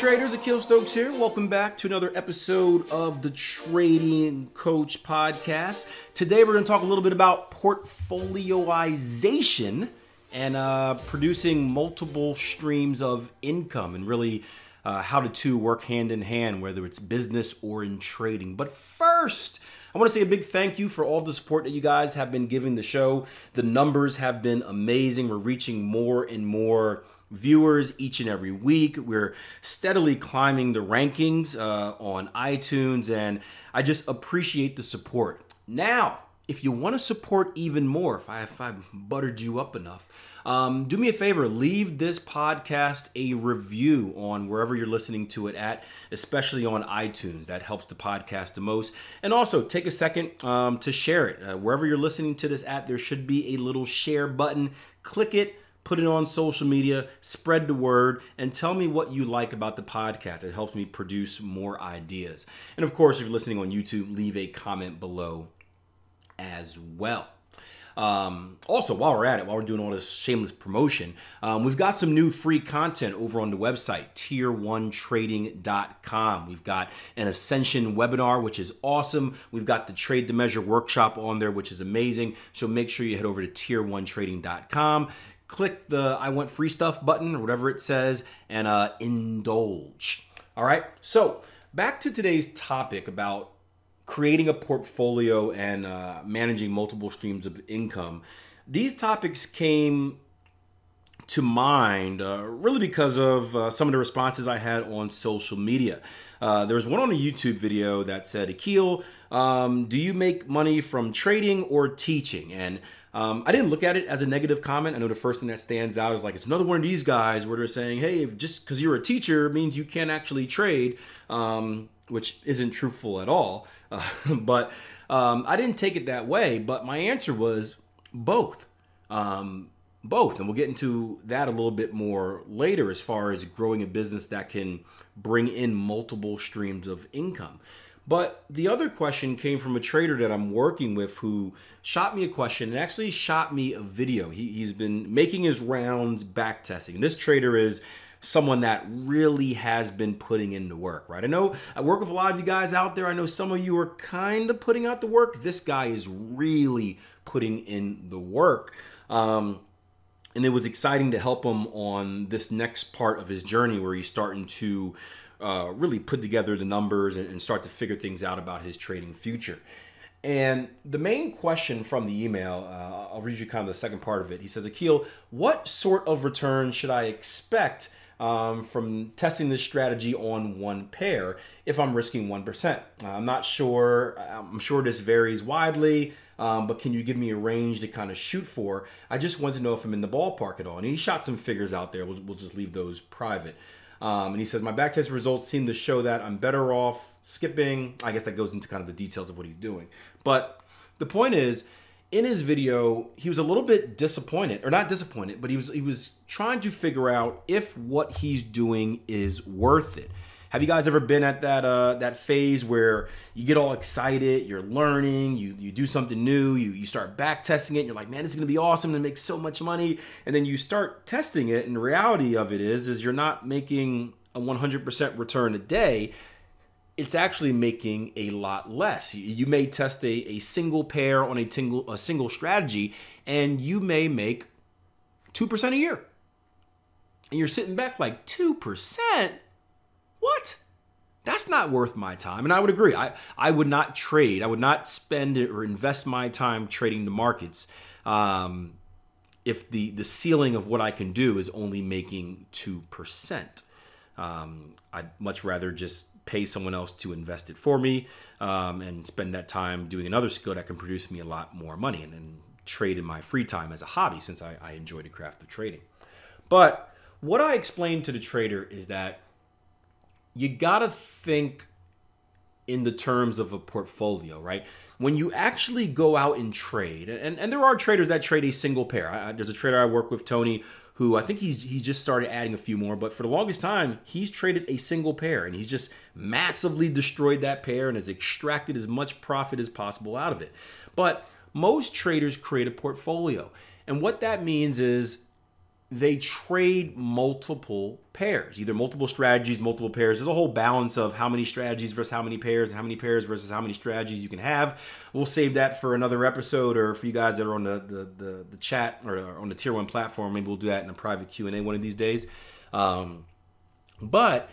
Traders, Akil Stokes here. Welcome back to another episode of the Trading Coach Podcast. Today we're going to talk a little bit about portfolioization and uh, producing multiple streams of income and really uh, how the two work hand in hand, whether it's business or in trading. But first, I want to say a big thank you for all the support that you guys have been giving the show. The numbers have been amazing. We're reaching more and more viewers each and every week. We're steadily climbing the rankings uh, on iTunes, and I just appreciate the support. Now, if you want to support even more, if I if I buttered you up enough, um, do me a favor, leave this podcast a review on wherever you're listening to it at, especially on iTunes. That helps the podcast the most. And also take a second um, to share it. Uh, wherever you're listening to this at, there should be a little share button. Click it put it on social media, spread the word, and tell me what you like about the podcast. It helps me produce more ideas. And of course, if you're listening on YouTube, leave a comment below as well. Um, also, while we're at it, while we're doing all this shameless promotion, um, we've got some new free content over on the website, tier1trading.com. We've got an Ascension webinar, which is awesome. We've got the Trade the Measure workshop on there, which is amazing. So make sure you head over to tier1trading.com click the I want free stuff button or whatever it says and uh, indulge. All right. So back to today's topic about creating a portfolio and uh, managing multiple streams of income. These topics came to mind uh, really because of uh, some of the responses I had on social media. Uh, there was one on a YouTube video that said, Akil, um, do you make money from trading or teaching? And um, I didn't look at it as a negative comment. I know the first thing that stands out is like it's another one of these guys where they're saying, "Hey, just because you're a teacher means you can't actually trade," um, which isn't truthful at all. Uh, but um, I didn't take it that way. But my answer was both, um, both, and we'll get into that a little bit more later as far as growing a business that can bring in multiple streams of income. But the other question came from a trader that I'm working with who shot me a question and actually shot me a video. He, has been making his rounds back testing. This trader is someone that really has been putting in the work, right? I know I work with a lot of you guys out there. I know some of you are kind of putting out the work. This guy is really putting in the work. Um, and it was exciting to help him on this next part of his journey where he's starting to uh, really put together the numbers and, and start to figure things out about his trading future. And the main question from the email, uh, I'll read you kind of the second part of it. He says, Akil, what sort of return should I expect um, from testing this strategy on one pair if I'm risking 1%? Uh, I'm not sure. I'm sure this varies widely, um, but can you give me a range to kind of shoot for? I just want to know if I'm in the ballpark at all. And he shot some figures out there. We'll, we'll just leave those private. Um, and he says, My backtest results seem to show that I'm better off skipping. I guess that goes into kind of the details of what he's doing. But the point is, in his video, he was a little bit disappointed, or not disappointed, but he was he was trying to figure out if what he's doing is worth it. Have you guys ever been at that uh, that phase where you get all excited, you're learning, you you do something new, you you start back testing it, and you're like, man, this is gonna be awesome to make so much money, and then you start testing it, and the reality of it is, is you're not making a 100% return a day. It's actually making a lot less. You, you may test a, a single pair on a single a single strategy, and you may make 2% a year. And you're sitting back like, 2%? What? That's not worth my time. And I would agree. I, I would not trade, I would not spend or invest my time trading the markets um, if the, the ceiling of what I can do is only making 2%. Um, I'd much rather just pay someone else to invest it for me um, and spend that time doing another skill that can produce me a lot more money and then trade in my free time as a hobby since I, I enjoy the craft of trading. But what I explained to the trader is that you got to think in the terms of a portfolio, right? When you actually go out and trade, and, and there are traders that trade a single pair. I, there's a trader I work with, Tony, who I think he's he just started adding a few more, but for the longest time, he's traded a single pair and he's just massively destroyed that pair and has extracted as much profit as possible out of it. But most traders create a portfolio. And what that means is they trade multiple pairs, either multiple strategies, multiple pairs. There's a whole balance of how many strategies versus how many pairs, and how many pairs versus how many strategies you can have. We'll save that for another episode, or for you guys that are on the the, the, the chat or on the tier one platform. Maybe we'll do that in a private Q and A one of these days. Um, but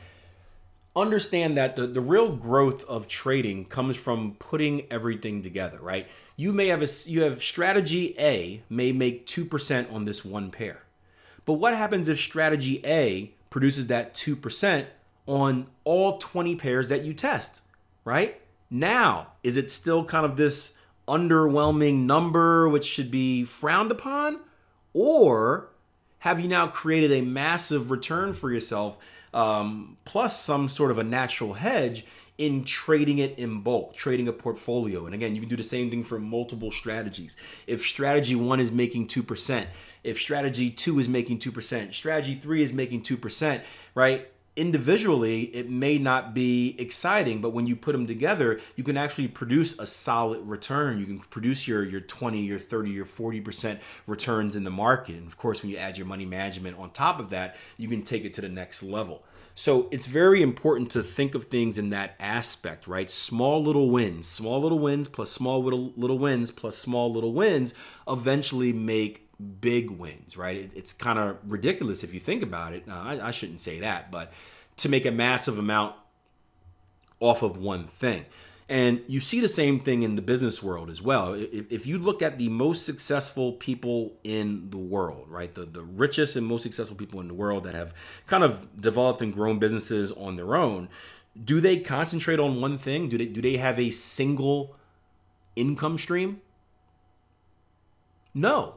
understand that the, the real growth of trading comes from putting everything together, right? You may have a you have strategy A may make 2% on this one pair but what happens if strategy A produces that 2% on all 20 pairs that you test, right? Now, is it still kind of this underwhelming number which should be frowned upon? Or have you now created a massive return for yourself, um, plus some sort of a natural hedge in trading it in bulk, trading a portfolio. And again, you can do the same thing for multiple strategies. If strategy one is making 2%, if strategy two is making 2%, strategy three is making 2%, right? Individually, it may not be exciting, but when you put them together, you can actually produce a solid return. You can produce your, your 20, your 30, your 40% returns in the market. And of course, when you add your money management on top of that, you can take it to the next level. So it's very important to think of things in that aspect, right? Small little wins, small little wins plus small little little wins plus small little wins eventually make big wins, right? It, it's kind of ridiculous if you think about it. Now, I, I shouldn't say that, but to make a massive amount off of one thing. And you see the same thing in the business world as well. If, you look at the most successful people in the world, right, the, the richest and most successful people in the world that have kind of developed and grown businesses on their own, do they concentrate on one thing? Do they do they have a single income stream? No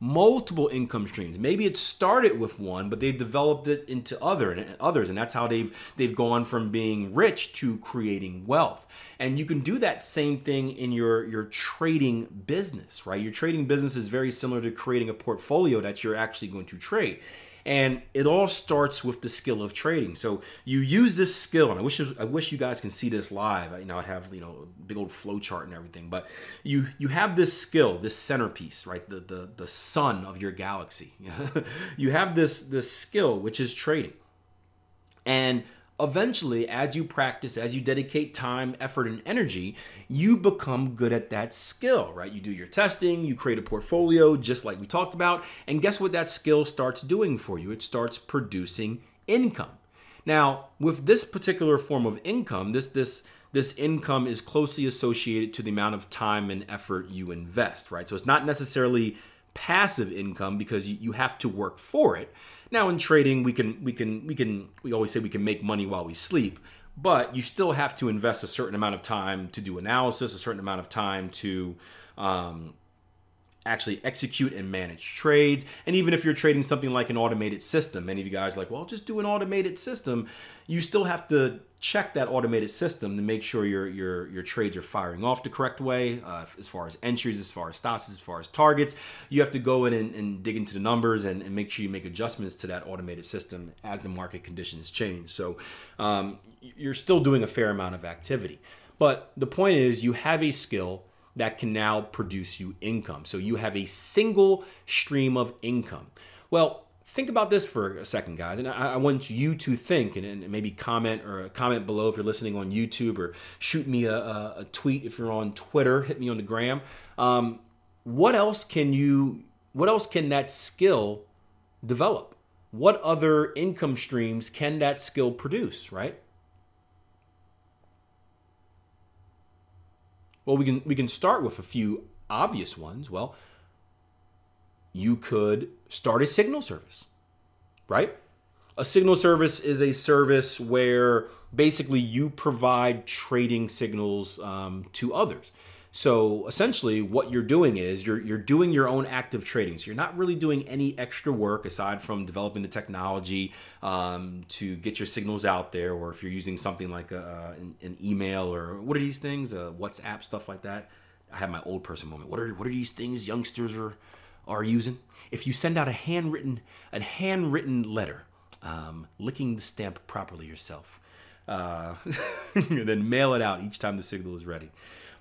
multiple income streams. Maybe it started with one, but they've developed it into other and others, and that's how they've they've gone from being rich to creating wealth. And you can do that same thing in your your trading business, right? Your trading business is very similar to creating a portfolio that you're actually going to trade. And it all starts with the skill of trading. So you use this skill, and I wish I wish you guys can see this live. You know, I'd have you know a big old flow chart and everything, but you you have this skill, this centerpiece, right? The the the sun of your galaxy. you have this this skill which is trading, and eventually, as you practice, as you dedicate time, effort, and energy, you become good at that skill, right? You do your testing, you create a portfolio, just like we talked about. And guess what that skill starts doing for you? It starts producing income. Now, with this particular form of income, this, this, this income is closely associated to the amount of time and effort you invest, right? So it's not necessarily passive income because you, you have to work for it. Now in trading, we can we can we can we always say we can make money while we sleep, but you still have to invest a certain amount of time to do analysis, a certain amount of time to um, actually execute and manage trades. And even if you're trading something like an automated system, many of you guys are like, well, just do an automated system. You still have to check that automated system to make sure your your your trades are firing off the correct way uh, as far as entries as far as stops as far as targets you have to go in and, and dig into the numbers and, and, make sure you make adjustments to that automated system as the market conditions change so um, you're still doing a fair amount of activity but the point is you have a skill that can now produce you income so you have a single stream of income well think about this for a second, guys, and I, I want you to think and, and, maybe comment or comment below if you're listening on YouTube or shoot me a, a, tweet if you're on Twitter. Hit me on the gram. Um, what else can you? What else can that skill develop? What other income streams can that skill produce, right? Well, we can we can start with a few obvious ones. Well, you could start a signal service, right? A signal service is a service where basically you provide trading signals um, to others. So essentially, what you're doing is you're you're doing your own active trading. So you're not really doing any extra work aside from developing the technology um, to get your signals out there, or if you're using something like a, an, an, email or what are these things, uh, WhatsApp stuff like that. I have my old person moment. What are what are these things youngsters are are using? If you send out a handwritten a handwritten letter, um, licking the stamp properly yourself, uh, and then mail it out each time the signal is ready.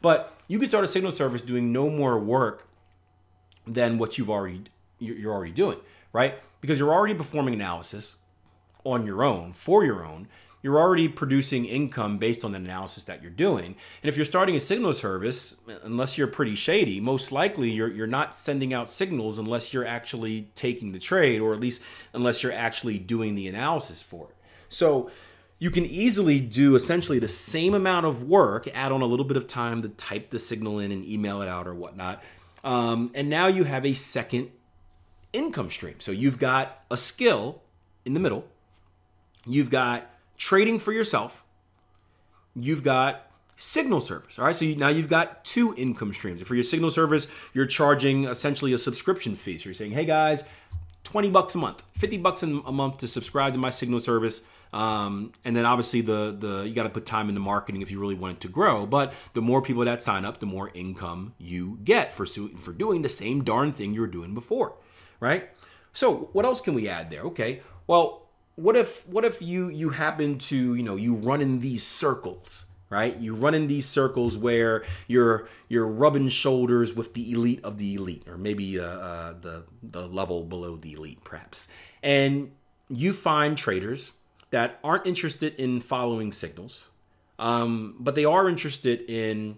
But you can start a signal service doing no more work than what you've already you're already doing, right? Because you're already performing analysis on your own for your own. You're already producing income based on the analysis that you're doing. And if you're starting a signal service, unless you're pretty shady, most likely you're you're not sending out signals unless you're actually taking the trade, or at least unless you're actually doing the analysis for it. So you can easily do essentially the same amount of work, add on a little bit of time to type the signal in and email it out or whatnot. Um, and now you have a second income stream. So you've got a skill in the middle, you've got trading for yourself, you've got signal service. All right, so you, now you've got two income streams. For your signal service, you're charging essentially a subscription fee. So you're saying, hey guys, 20 bucks a month, 50 bucks a month to subscribe to my signal service. Um, and then obviously the the you got to put time into marketing if you really want it to grow. But the more people that sign up, the more income you get for for doing the same darn thing you were doing before, right? So what else can we add there? Okay, well, what if what if you you happen to you know you run in these circles right? You run in these circles where you're you're rubbing shoulders with the elite of the elite, or maybe uh, uh, the the level below the elite, perhaps. And you find traders that aren't interested in following signals, um, but they are interested in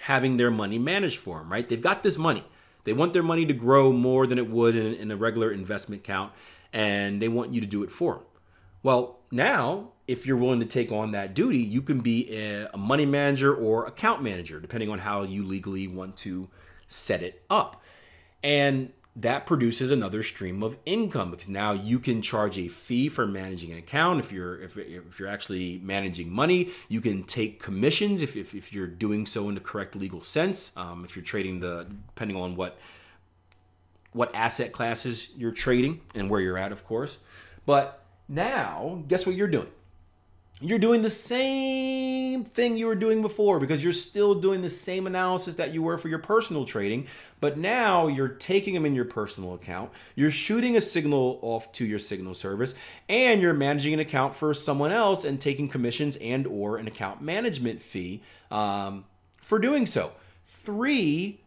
having their money managed for them, right? They've got this money. They want their money to grow more than it would in, in a regular investment account, and they want you to do it for them. Well, now, if you're willing to take on that duty, you can be a money manager or account manager, depending on how you legally want to set it up. And that produces another stream of income because now you can charge a fee for managing an account. If you're if, if you're actually managing money you can take commissions if, if, if you're doing so in the correct legal sense. Um, if you're trading the depending on what what asset classes you're trading and where you're at of course. But now guess what you're doing you're doing the same thing you were doing before because you're still doing the same analysis that you were for your personal trading, but now you're taking them in your personal account. You're shooting a signal off to your signal service and you're managing an account for someone else and taking commissions and or an account management fee um, for doing so. Three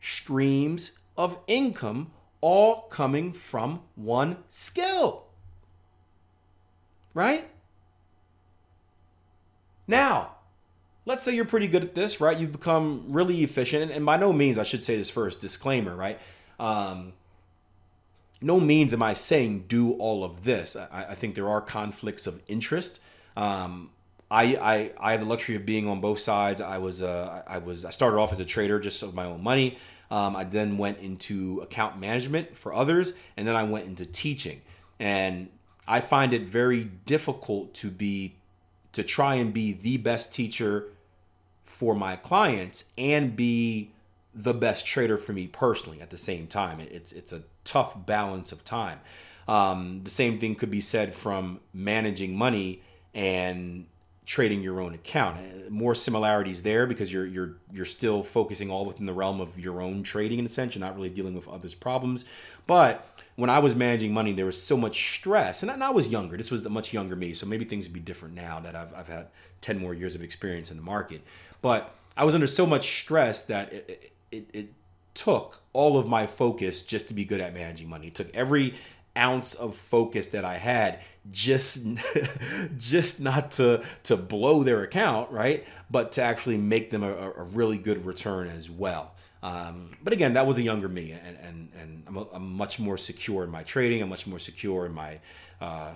streams of income all coming from one skill. Right? Now, let's say you're pretty good at this, right? You've become really efficient, and by no means, I should say this first, disclaimer, right? Um, no means am I saying do all of this. I, I think there are conflicts of interest. Um, I, I, I have the luxury of being on both sides. I was uh, I was I started off as a trader just of my own money. Um, I then went into account management for others, and then I went into teaching. And I find it very difficult to be to try and be the best teacher for my clients and be the best trader for me personally at the same time. It's it's a tough balance of time. Um, the same thing could be said from managing money and trading your own account. More similarities there because you're you're you're still focusing all within the realm of your own trading in a sense. You're not really dealing with others' problems, but when I was managing money, there was so much stress. And I was younger. This was a much younger me. So maybe things would be different now that I've, I've had 10 more years of experience in the market. But I was under so much stress that it, it, it took all of my focus just to be good at managing money. It took every ounce of focus that I had just just not to to blow their account, right? But to actually make them a, a really good return as well. Um, but again, that was a younger me, and and, and I'm, a, I'm, much more secure in my trading. I'm much more secure in my uh,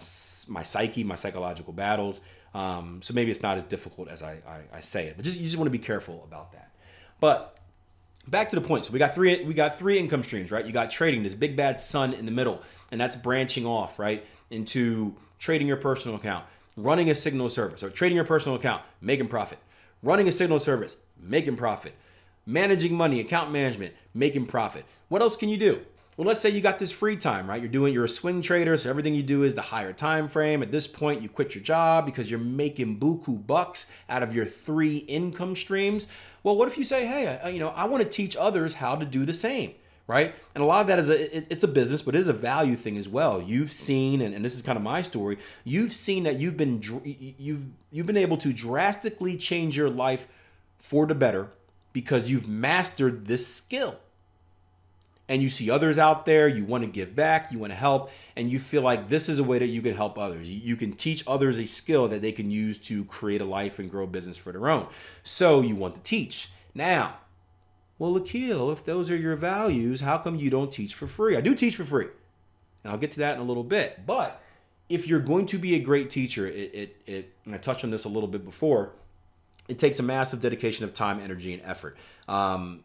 my psyche, my psychological battles. Um, so maybe it's not as difficult as I, I, I say it, but just you just want to be careful about that. But back to the point. So we got three we got three income streams, right? You got trading, this big bad sun in the middle, and that's branching off, right, into trading your personal account, running a signal service, or trading your personal account, making profit, running a signal service, making profit, managing money, account management, making profit. What else can you do? Well, let's say you got this free time, right? You're doing you're a swing trader, so everything you do is the higher time frame. At this point, you quit your job because you're making buku bucks out of your three income streams. Well, what if you say, "Hey, I, you know, I want to teach others how to do the same." Right? And a lot of that is a it, it's a business, but it is a value thing as well. You've seen and, and this is kind of my story. You've seen that you've been you've you've been able to drastically change your life for the better because you've mastered this skill and you see others out there, you want to give back, you want to help, and you feel like this is a way that you can help others. You can teach others a skill that they can use to create a life and grow a business for their own. So you want to teach. Now, well, Akil, if those are your values, how come you don't teach for free? I do teach for free. And I'll get to that in a little bit. But if you're going to be a great teacher, it, it, it and I touched on this a little bit before, it takes a massive dedication of time, energy, and effort. Um,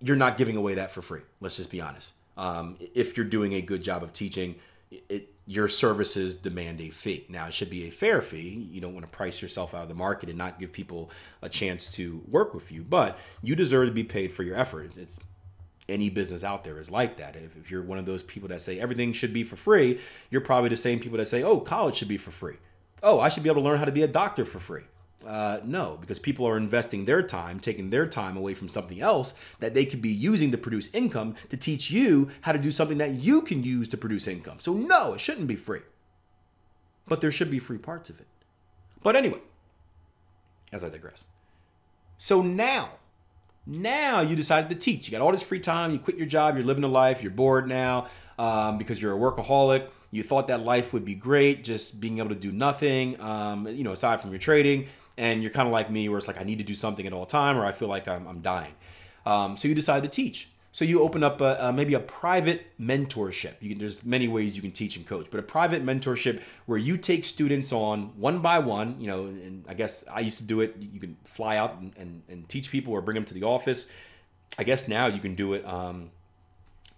you're not giving away that for free. Let's just be honest. Um, if you're doing a good job of teaching, it, your services demand a fee. Now, it should be a fair fee. You don't want to price yourself out of the market and not give people a chance to work with you, but you deserve to be paid for your efforts. It's, any business out there is like that. If, if you're one of those people that say everything should be for free, you're probably the same people that say, oh, college should be for free. Oh, I should be able to learn how to be a doctor for free. Uh, no, because people are investing their time, taking their time away from something else that they could be using to produce income to teach you how to do something that you can use to produce income. So, no, it shouldn't be free. But there should be free parts of it. But anyway, as I digress. So now, now you decided to teach. You got all this free time, you quit your job, you're living a life, you're bored now um, because you're a workaholic. You thought that life would be great, just being able to do nothing, um, you know, aside from your trading and you're kind of like me where it's like I need to do something at all time or I feel like I'm, I'm dying. Um, so you decide to teach. So you open up a, a, maybe a private mentorship. Can, there's many ways you can teach and coach, but a private mentorship where you take students on one by one. You know, and I guess I used to do it. You can fly out and, and, and teach people or bring them to the office. I guess now you can do it, um,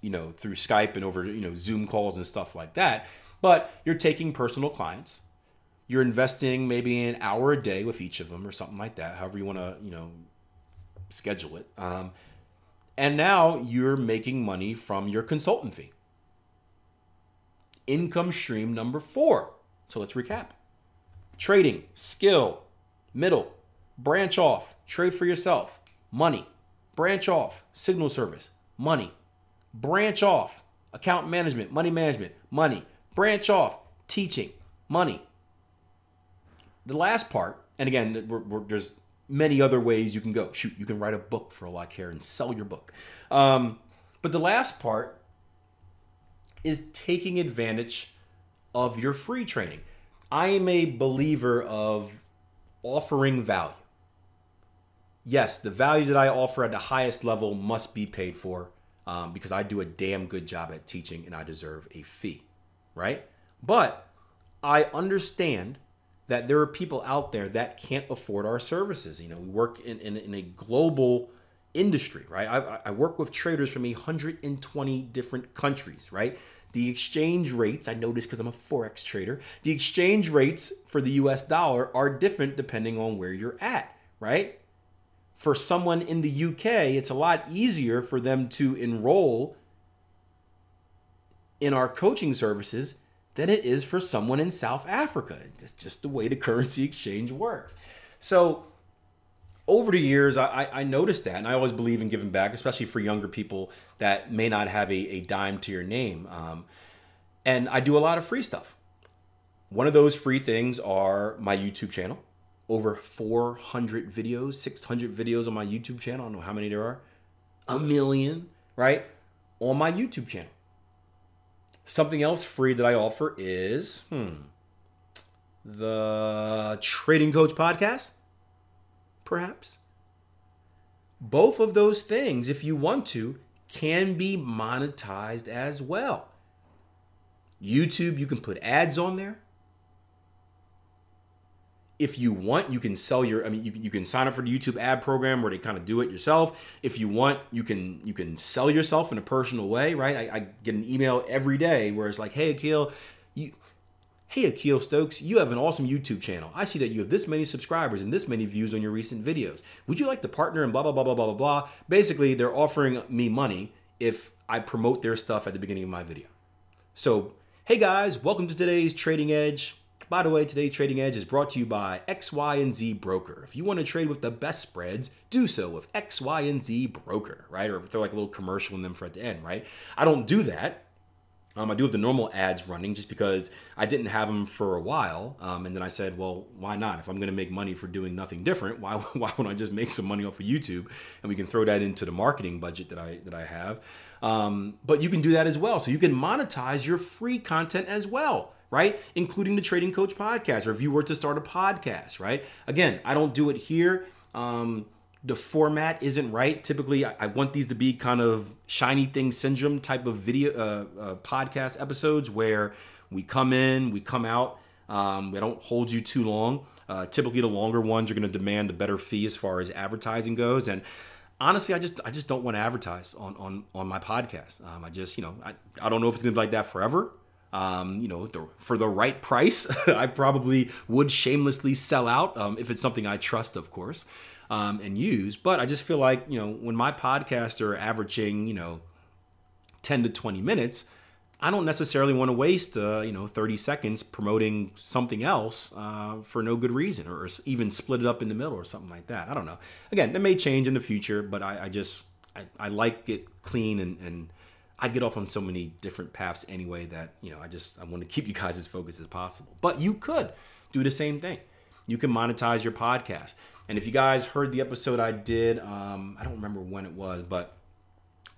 you know, through Skype and over you know Zoom calls and stuff like that. But you're taking personal clients you're investing maybe an hour a day with each of them or something like that however you want to you know schedule it. Um, and now you're making money from your consultant fee. Income stream number four. So let's recap. Trading skill middle branch off trade for yourself money branch off signal service money branch off account management money management money branch off teaching money the last part, and again, we're, we're, there's many other ways you can go. Shoot, you can write a book for all I care and sell your book. Um, but the last part is taking advantage of your free training. I am a believer of offering value. Yes, the value that I offer at the highest level must be paid for um, because I do a damn good job at teaching and I deserve a fee, right? But I understand that there are people out there that can't afford our services. You know, we work in, in, in a global industry, right? I, I work with traders from 120 different countries, right? The exchange rates, I this because I'm a Forex trader, the exchange rates for the US dollar are different depending on where you're at, right? For someone in the UK, it's a lot easier for them to enroll in our coaching services than it is for someone in South Africa. It's just the way the currency exchange works. So over the years, I, I noticed that, and I always believe in giving back, especially for younger people that may not have a, a dime to your name. Um, and I do a lot of free stuff. One of those free things are my YouTube channel. Over 400 videos, 600 videos on my YouTube channel. I don't know how many there are. A million, right? On my YouTube channel. Something else free that I offer is hmm, the Trading Coach podcast, perhaps. both of those things, if you want to, can be monetized as well. YouTube, you can put ads on there. If you want, you can sell your. I mean, you, you can sign up for the YouTube ad program where they kind of do it yourself. If you want, you can you can sell yourself in a personal way, right? I, I get an email every day where it's like, "Hey, Akil, you Hey, Akil Stokes, you have an awesome YouTube channel. I see that you have this many subscribers and this many views on your recent videos. Would you like to partner and blah, blah, blah, blah, blah, blah, blah? Basically, they're offering me money if I promote their stuff at the beginning of my video. So, hey guys, welcome to today's Trading Edge. By the way, today's Trading Edge is brought to you by X, Y, and Z Broker. If you want to trade with the best spreads, do so with X, Y, and Z Broker, right? Or throw like a little commercial in them for at the end, right? I don't do that um, I do have the normal ads running just because I didn't have them for a while. Um, and then I said, well, why not? If I'm going to make money for doing nothing different, why, why wouldn't I just make some money off of YouTube and we can throw that into the marketing budget that I, that I have. Um, but you can do that as well. So you can monetize your free content as well right? Including the Trading Coach podcast, or if you were to start a podcast, right? Again, I don't do it here. Um, the format isn't right. Typically, I, I, want these to be kind of shiny thing syndrome type of video uh, uh, podcast episodes where we come in, we come out. Um, we don't hold you too long. Uh, typically, the longer ones are going to demand a better fee as far as advertising goes. And honestly, I just I just don't want to advertise on on on my podcast. Um, I just you know I, I don't know if it's going to be like that forever. Um, you know, the, for the right price, I probably would shamelessly sell out um, if it's something I trust, of course um, and use. But I just feel like, you know, when my podcasts are averaging, you know, 10 to 20 minutes, I don't necessarily want to waste, uh, you know, 30 seconds promoting something else uh, for no good reason or even split it up in the middle or something like that. I don't know. Again, that may change in the future, but I, I just, I, I, like it clean and, and I get off on so many different paths anyway that, you know, I just, I want to keep you guys as focused as possible. But you could do the same thing. You can monetize your podcast. And if you guys heard the episode I did, um, I don't remember when it was, but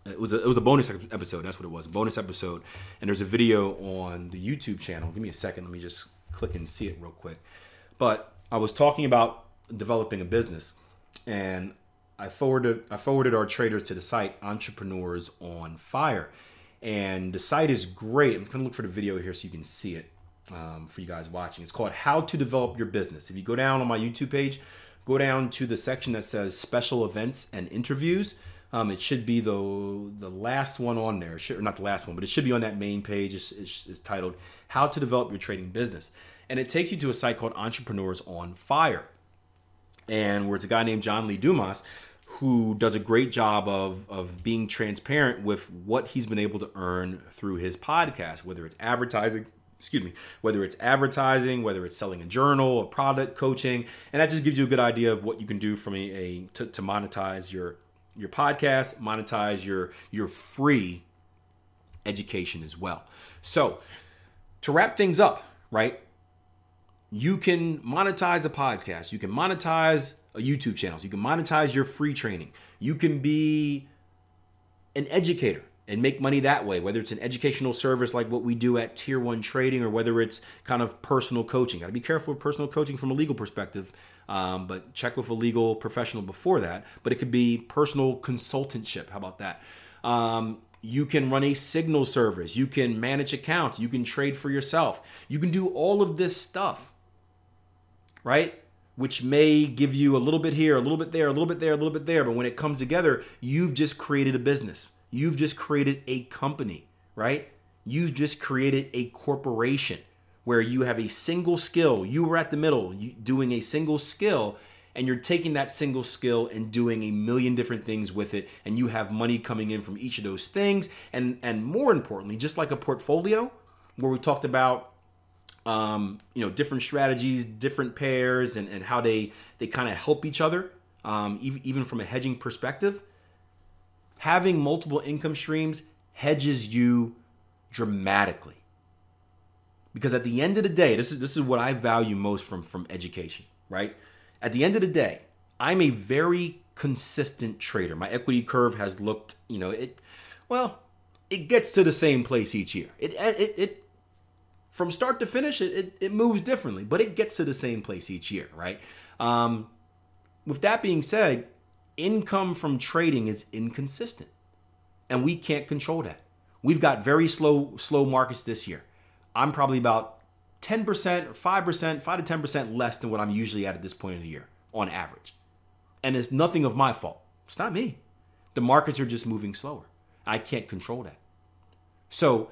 it was a, it was a bonus episode. That's what it was, bonus episode. And there's a video on the YouTube channel. Give me a second. Let me just click and see it real quick. But I was talking about developing a business, and I forwarded I forwarded our traders to the site Entrepreneurs on Fire, and the site is great. I'm gonna look for the video here so you can see it um, for you guys watching. It's called How to Develop Your Business. If you go down on my YouTube page, go down to the section that says special events and interviews. Um, it should be the the last one on there, should, or not the last one, but it should be on that main page. It's, it's, it's titled "How to Develop Your Trading Business," and it takes you to a site called Entrepreneurs on Fire, and where it's a guy named John Lee Dumas who does a great job of of being transparent with what he's been able to earn through his podcast, whether it's advertising, excuse me, whether it's advertising, whether it's selling a journal, a product, coaching, and that just gives you a good idea of what you can do from a, a to, to monetize your your podcast, monetize your your free education as well. So, to wrap things up, right? You can monetize a podcast, you can monetize a YouTube channel, you can monetize your free training. You can be an educator and make money that way, whether it's an educational service like what we do at Tier 1 Trading or whether it's kind of personal coaching. Got to be careful with personal coaching from a legal perspective, um, but check with a legal professional before that. But it could be personal consultantship. How about that? Um, you can run a signal service. You can manage accounts. You can trade for yourself. You can do all of this stuff, right? Which may give you a little bit here, a little bit there, a little bit there, a little bit there. But when it comes together, you've just created a business. You've just created a company, right? You've just created a corporation where you have a single skill. You were at the middle doing a single skill, and you're taking that single skill and doing a million different things with it, and you have money coming in from each of those things. And and more importantly, just like a portfolio, where we talked about um, you know different strategies, different pairs, and, and how they they kind of help each other, um, even, even from a hedging perspective having multiple income streams hedges you dramatically. Because at the end of the day, this is this is what I value most from from education, right? At the end of the day, I'm a very consistent trader. My equity curve has looked, you know, it well, it gets to the same place each year. It it it from start to finish, it, it, it moves differently, but it gets to the same place each year, right? Um, with that being said, income from trading is inconsistent. And we can't control that. We've got very slow slow markets this year. I'm probably about 10% or 5%, 5 to 10% less than what I'm usually at at this point in the year on average. And it's nothing of my fault. It's not me. The markets are just moving slower. I can't control that. So,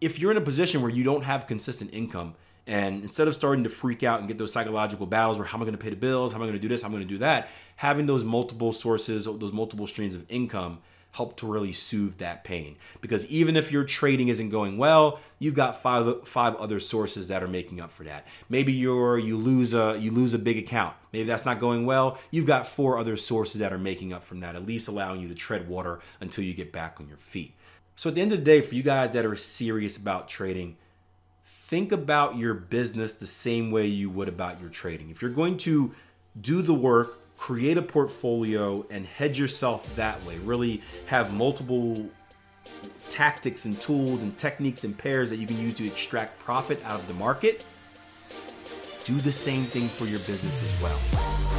if you're in a position where you don't have consistent income, and instead of starting to freak out and get those psychological battles where how am I going to pay the bills, how am I going to do this, how am I going to do that, having those multiple sources, those multiple streams of income help to really soothe that pain. Because even if your trading isn't going well, you've got five five other sources that are making up for that. Maybe you're you lose a you lose a big account. Maybe that's not going well. You've got four other sources that are making up from that, at least allowing you to tread water until you get back on your feet. So at the end of the day, for you guys that are serious about trading, think about your business the same way you would about your trading. If you're going to do the work, create a portfolio, and hedge yourself that way, really have multiple tactics and tools and techniques and pairs that you can use to extract profit out of the market, do the same thing for your business as well.